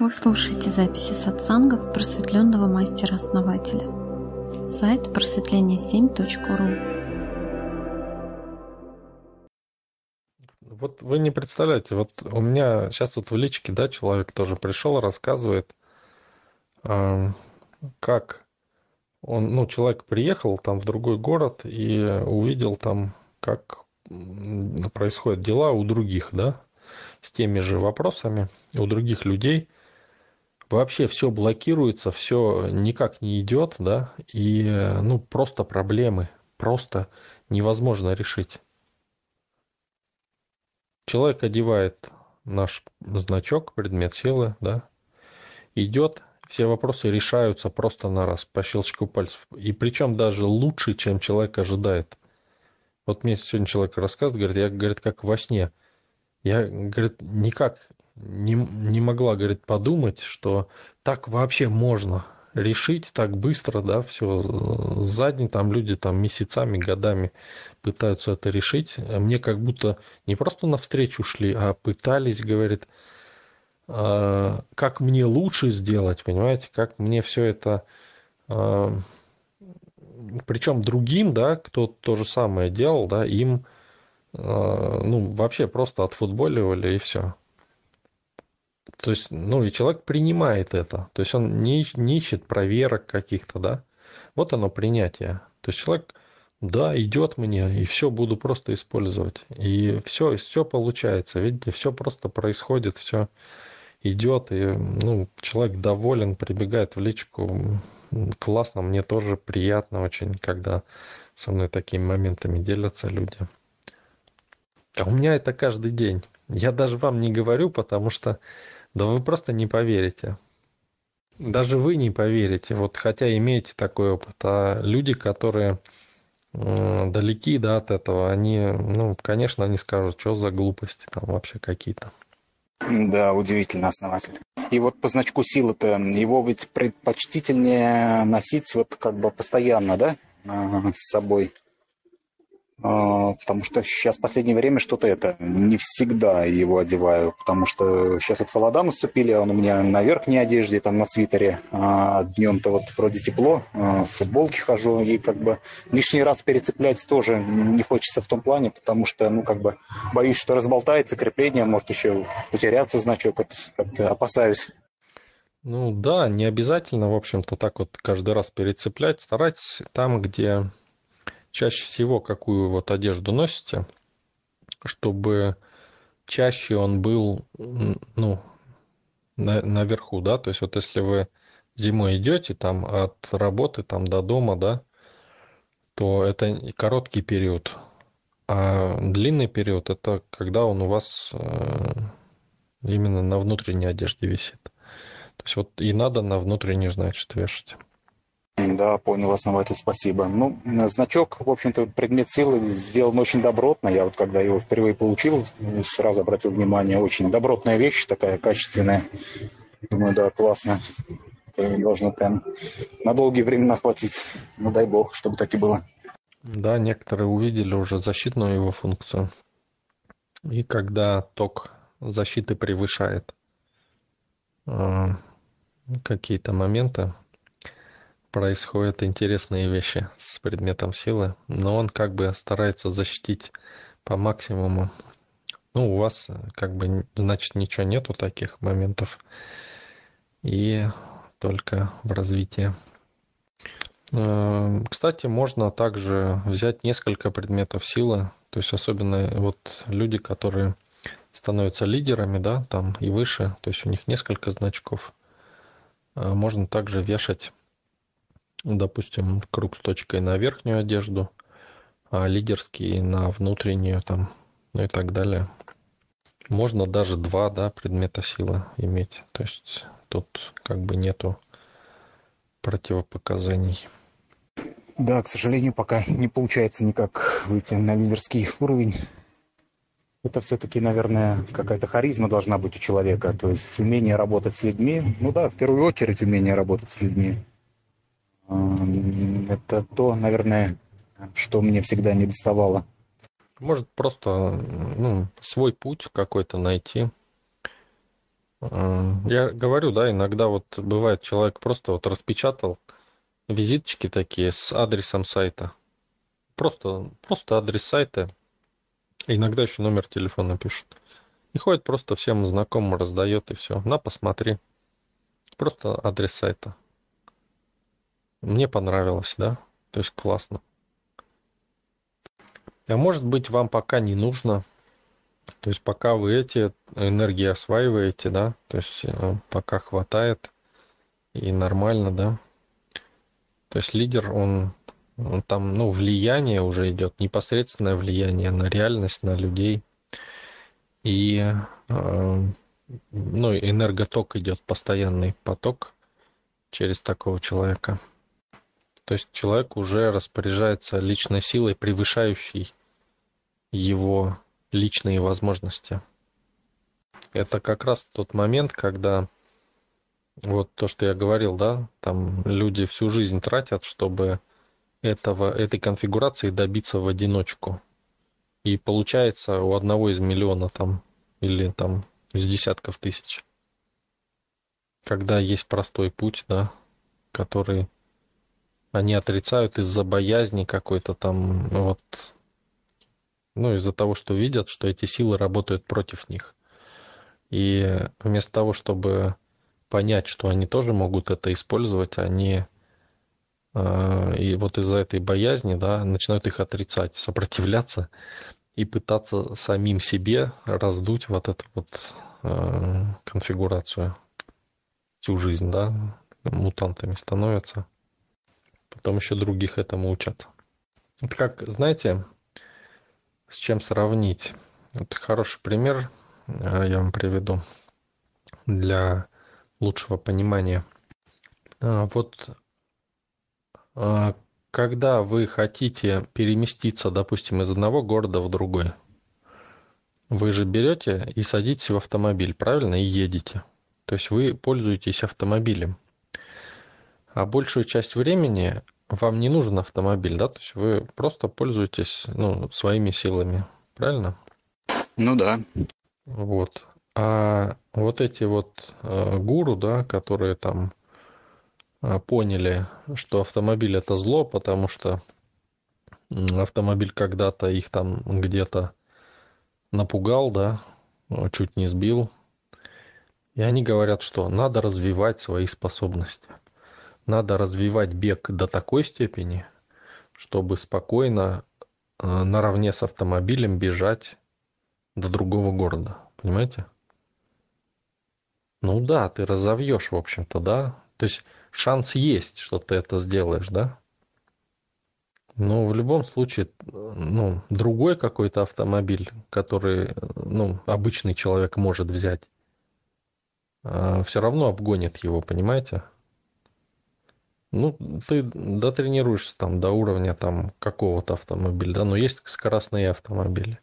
Вы слушаете записи сатсангов просветленного мастера-основателя. Сайт просветление7.ру Вот вы не представляете, вот у меня сейчас вот в личке, да, человек тоже пришел, рассказывает, э, как он, ну, человек приехал там в другой город и увидел там, как происходят дела у других, да, с теми же вопросами, у других людей – вообще все блокируется, все никак не идет, да, и ну просто проблемы, просто невозможно решить. Человек одевает наш значок, предмет силы, да, идет, все вопросы решаются просто на раз, по щелчку пальцев. И причем даже лучше, чем человек ожидает. Вот мне сегодня человек рассказывает, говорит, я, говорит, как во сне. Я, говорит, никак не, не могла, говорит, подумать, что так вообще можно решить так быстро, да, все задние там люди там месяцами, годами пытаются это решить. Мне как будто не просто навстречу шли, а пытались, говорит, «А, как мне лучше сделать, понимаете, как мне все это, а, причем другим, да, кто то же самое делал, да, им, а, ну, вообще просто отфутболивали и все. То есть, ну, и человек принимает это. То есть он не, не ищет проверок каких-то, да. Вот оно принятие. То есть человек, да, идет мне, и все буду просто использовать. И все, все получается. Видите, все просто происходит, все идет, и ну, человек доволен, прибегает в личку. Классно, мне тоже приятно очень, когда со мной такими моментами делятся люди. А у меня это каждый день. Я даже вам не говорю, потому что да вы просто не поверите. Даже вы не поверите, вот хотя имеете такой опыт, а люди, которые далеки да, от этого, они, ну, конечно, они скажут, что за глупости там вообще какие-то. Да, удивительно, основатель. И вот по значку силы-то, его ведь предпочтительнее носить вот как бы постоянно, да, с собой? А, потому что сейчас в последнее время что-то это, не всегда его одеваю, потому что сейчас вот холода наступили, он у меня на верхней одежде, там на свитере, а днем-то вот вроде тепло, а, в футболке хожу, и как бы лишний раз перецеплять тоже не хочется в том плане, потому что, ну, как бы боюсь, что разболтается крепление, может еще потеряться значок, как-то опасаюсь. Ну да, не обязательно, в общем-то, так вот каждый раз перецеплять. Старайтесь там, где чаще всего какую вот одежду носите, чтобы чаще он был, ну, на, наверху, да, то есть вот если вы зимой идете там от работы там до дома, да, то это короткий период, а длинный период это когда он у вас э, именно на внутренней одежде висит. То есть вот и надо на внутренней, значит, вешать. Да, понял, основатель, спасибо. Ну, значок, в общем-то, предмет силы сделан очень добротно. Я вот когда его впервые получил, сразу обратил внимание, очень добротная вещь, такая качественная. Думаю, да, классно. Это должно прям на долгие времена хватить. Ну, дай бог, чтобы так и было. Да, некоторые увидели уже защитную его функцию. И когда ток защиты превышает э, какие-то моменты, происходят интересные вещи с предметом силы, но он как бы старается защитить по максимуму. Ну, у вас как бы, значит, ничего нету таких моментов. И только в развитии. Э, кстати, можно также взять несколько предметов силы, то есть особенно вот люди, которые становятся лидерами, да, там и выше, то есть у них несколько значков. Э, можно также вешать допустим, круг с точкой на верхнюю одежду, а лидерский на внутреннюю там, ну и так далее. Можно даже два, да, предмета силы иметь. То есть тут как бы нету противопоказаний. Да, к сожалению, пока не получается никак выйти на лидерский уровень. Это все-таки, наверное, какая-то харизма должна быть у человека, то есть умение работать с людьми. Ну да, в первую очередь умение работать с людьми. Это то, наверное, что мне всегда не доставало. Может просто ну, свой путь какой-то найти. Я говорю, да, иногда вот бывает человек просто вот распечатал визиточки такие с адресом сайта. Просто, просто адрес сайта. Иногда еще номер телефона пишут. И ходит просто всем знакомым раздает и все. На, посмотри. Просто адрес сайта. Мне понравилось, да? То есть классно. А может быть, вам пока не нужно. То есть пока вы эти энергии осваиваете, да, то есть э, пока хватает и нормально, да. То есть лидер, он, он там, ну, влияние уже идет, непосредственное влияние на реальность, на людей. И, э, ну, энерготок идет, постоянный поток через такого человека. То есть человек уже распоряжается личной силой, превышающей его личные возможности. Это как раз тот момент, когда вот то, что я говорил, да, там люди всю жизнь тратят, чтобы этого, этой конфигурации добиться в одиночку. И получается у одного из миллиона там или там из десятков тысяч. Когда есть простой путь, да, который они отрицают из-за боязни какой-то там вот ну, из-за того, что видят, что эти силы работают против них. И вместо того, чтобы понять, что они тоже могут это использовать, они э, и вот из-за этой боязни, да, начинают их отрицать, сопротивляться и пытаться самим себе раздуть вот эту вот э, конфигурацию всю жизнь, да, мутантами становятся. Потом еще других этому учат. Это как, знаете, с чем сравнить. Это хороший пример, э, я вам приведу для лучшего понимания. А, вот а, когда вы хотите переместиться, допустим, из одного города в другой, вы же берете и садитесь в автомобиль, правильно, и едете. То есть вы пользуетесь автомобилем. А большую часть времени вам не нужен автомобиль, да? То есть вы просто пользуетесь ну, своими силами, правильно? Ну да. Вот. А вот эти вот э, гуру, да, которые там э, поняли, что автомобиль это зло, потому что автомобиль когда-то их там где-то напугал, да, чуть не сбил. И они говорят, что надо развивать свои способности надо развивать бег до такой степени, чтобы спокойно э, наравне с автомобилем бежать до другого города. Понимаете? Ну да, ты разовьешь, в общем-то, да. То есть шанс есть, что ты это сделаешь, да. Но в любом случае, ну, другой какой-то автомобиль, который, ну, обычный человек может взять, э, все равно обгонит его, понимаете? Ну, ты дотренируешься там до уровня там какого-то автомобиля, да, но есть скоростные автомобили.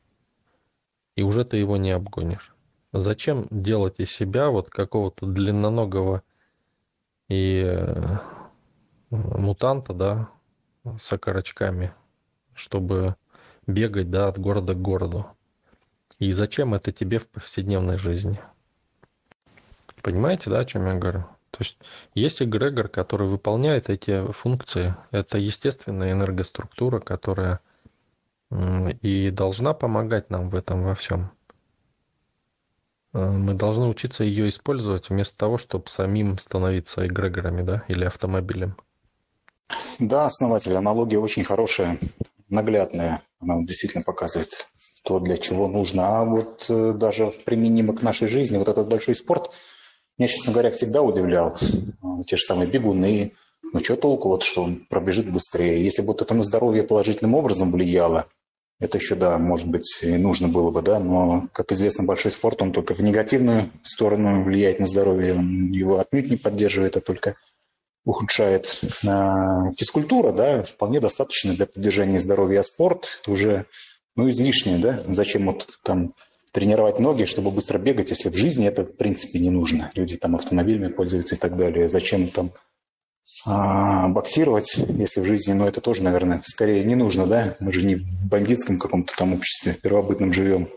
И уже ты его не обгонишь. Зачем делать из себя вот какого-то длинноногого и э, мутанта, да, с окорочками, чтобы бегать, да, от города к городу? И зачем это тебе в повседневной жизни? Понимаете, да, о чем я говорю? То есть есть эгрегор, который выполняет эти функции. Это естественная энергоструктура, которая и должна помогать нам в этом во всем. Э, мы должны учиться ее использовать вместо того, чтобы самим становиться эгрегорами, да, или автомобилем. Да, основатель, аналогия очень хорошая, наглядная. Она действительно показывает то, для чего нужно. А вот э, даже применимо к нашей жизни, вот этот большой спорт – меня, честно говоря, всегда удивлял. А, те же самые бегуны. Ну, что толку, вот, что он пробежит быстрее? Если бы вот это на здоровье положительным образом влияло, это еще, да, может быть, и нужно было бы, да, но, как известно, большой спорт, он только в негативную сторону влияет на здоровье, он его отнюдь не поддерживает, а только ухудшает. А физкультура, да, вполне достаточно для поддержания здоровья, а спорт это уже, ну, излишнее, да, зачем вот там тренировать ноги, чтобы быстро бегать, если в жизни это, в принципе, не нужно. Люди там автомобилями пользуются и так далее. Зачем там а, боксировать, если в жизни, ну, это тоже, наверное, скорее не нужно, да? Мы же не в бандитском каком-то там обществе первобытном живем,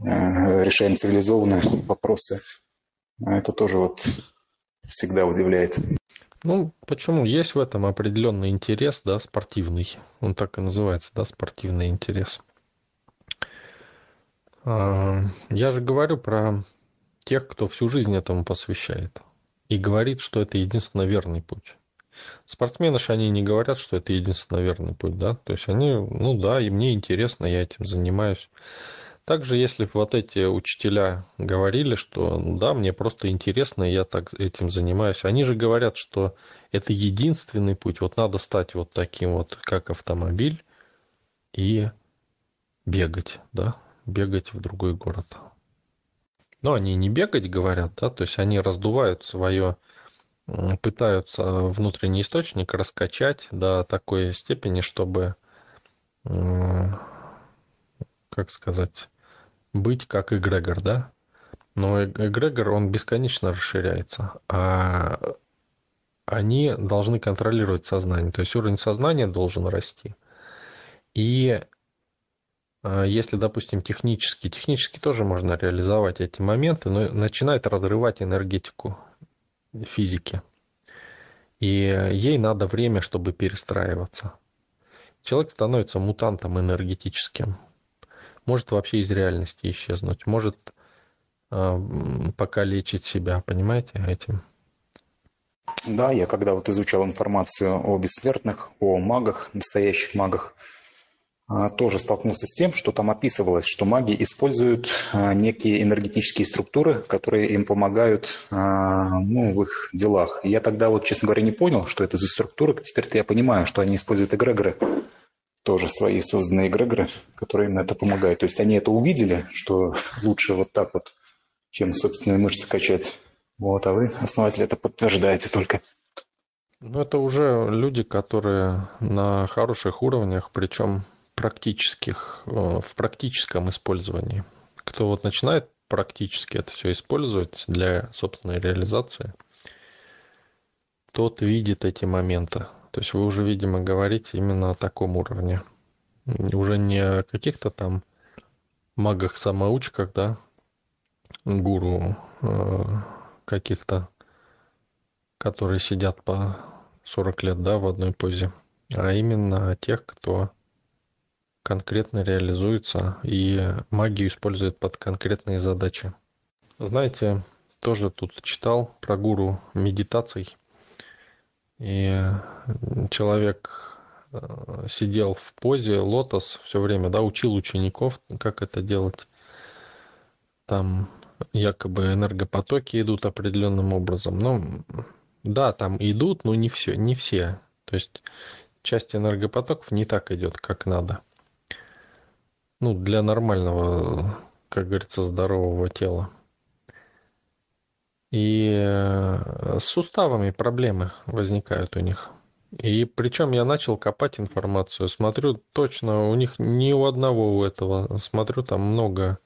а, решаем цивилизованные вопросы. Это тоже вот всегда удивляет. Ну, почему? Есть в этом определенный интерес, да, спортивный. Он так и называется, да, спортивный интерес. А, я же говорю про тех, кто всю жизнь этому посвящает. И говорит, что это единственно верный путь. Спортсмены же они не говорят, что это единственно верный путь, да. То есть они, ну да, и мне интересно, я этим занимаюсь. Также, если вот эти учителя говорили, что ну да, мне просто интересно, я так этим занимаюсь, они же говорят, что это единственный путь, вот надо стать вот таким вот, как автомобиль, и бегать, да, бегать в другой город. Но они не бегать говорят, да, то есть они раздувают свое, пытаются внутренний источник раскачать до такой степени, чтобы, как сказать, быть как эгрегор, да? Но эгрегор, он бесконечно расширяется, а они должны контролировать сознание. То есть уровень сознания должен расти. И если, допустим, технически, технически тоже можно реализовать эти моменты, но начинает разрывать энергетику физики. И ей надо время, чтобы перестраиваться. Человек становится мутантом энергетическим может вообще из реальности исчезнуть, может э, покалечить себя, понимаете, этим. Да, я когда вот изучал информацию о бессмертных, о магах, настоящих магах, а, тоже столкнулся с тем, что там описывалось, что маги используют а, некие энергетические структуры, которые им помогают ну, в их делах. Я тогда вот, честно говоря, не понял, что это за структуры. Теперь-то я понимаю, что они используют эгрегоры тоже свои созданные эгрегоры, которые им это помогают. То есть они это увидели, что лучше вот так вот, чем собственные мышцы качать. Вот, а вы, основатель, это подтверждаете только. Ну, это уже люди, которые на хороших уровнях, причем практических, э, в практическом использовании. Кто вот начинает практически это все использовать для собственной реализации, тот видит эти моменты. То есть вы уже, видимо, говорите именно о таком уровне. Уже не о каких-то там магах-самоучках, да, гуру э, каких-то, которые сидят по 40 лет, да, в одной позе, а именно о тех, кто конкретно реализуется и магию использует под конкретные задачи. Знаете, тоже тут читал про гуру медитаций. И человек э, сидел в позе лотос все время, да, учил учеников, как это делать. Там якобы энергопотоки идут определенным образом. Ну, да, там идут, но не все, не все. То есть часть энергопотоков не так идет, как надо. Ну, для нормального, как говорится, здорового тела. И э, с суставами проблемы возникают у них. И причем я начал копать информацию, смотрю точно, у них ни у одного у этого, смотрю там много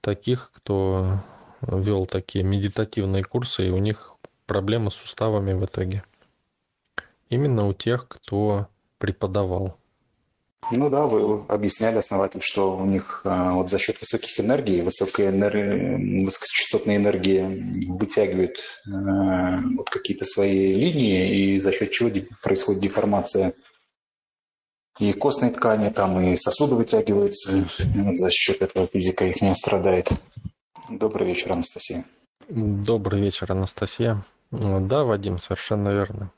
таких, кто вел такие медитативные курсы, и у них проблемы с суставами в итоге. Именно у тех, кто преподавал. Ну да, вы объясняли, основатель, что у них а, вот за счет высоких энергий, высокой энергии, высокочастотной энергии вытягивают а, вот какие-то свои линии, и за счет чего происходит деформация и костной ткани, там и сосуды вытягиваются, вот за счет этого физика их не страдает. Добрый вечер, Анастасия. Добрый вечер, Анастасия. Да, Вадим, совершенно верно.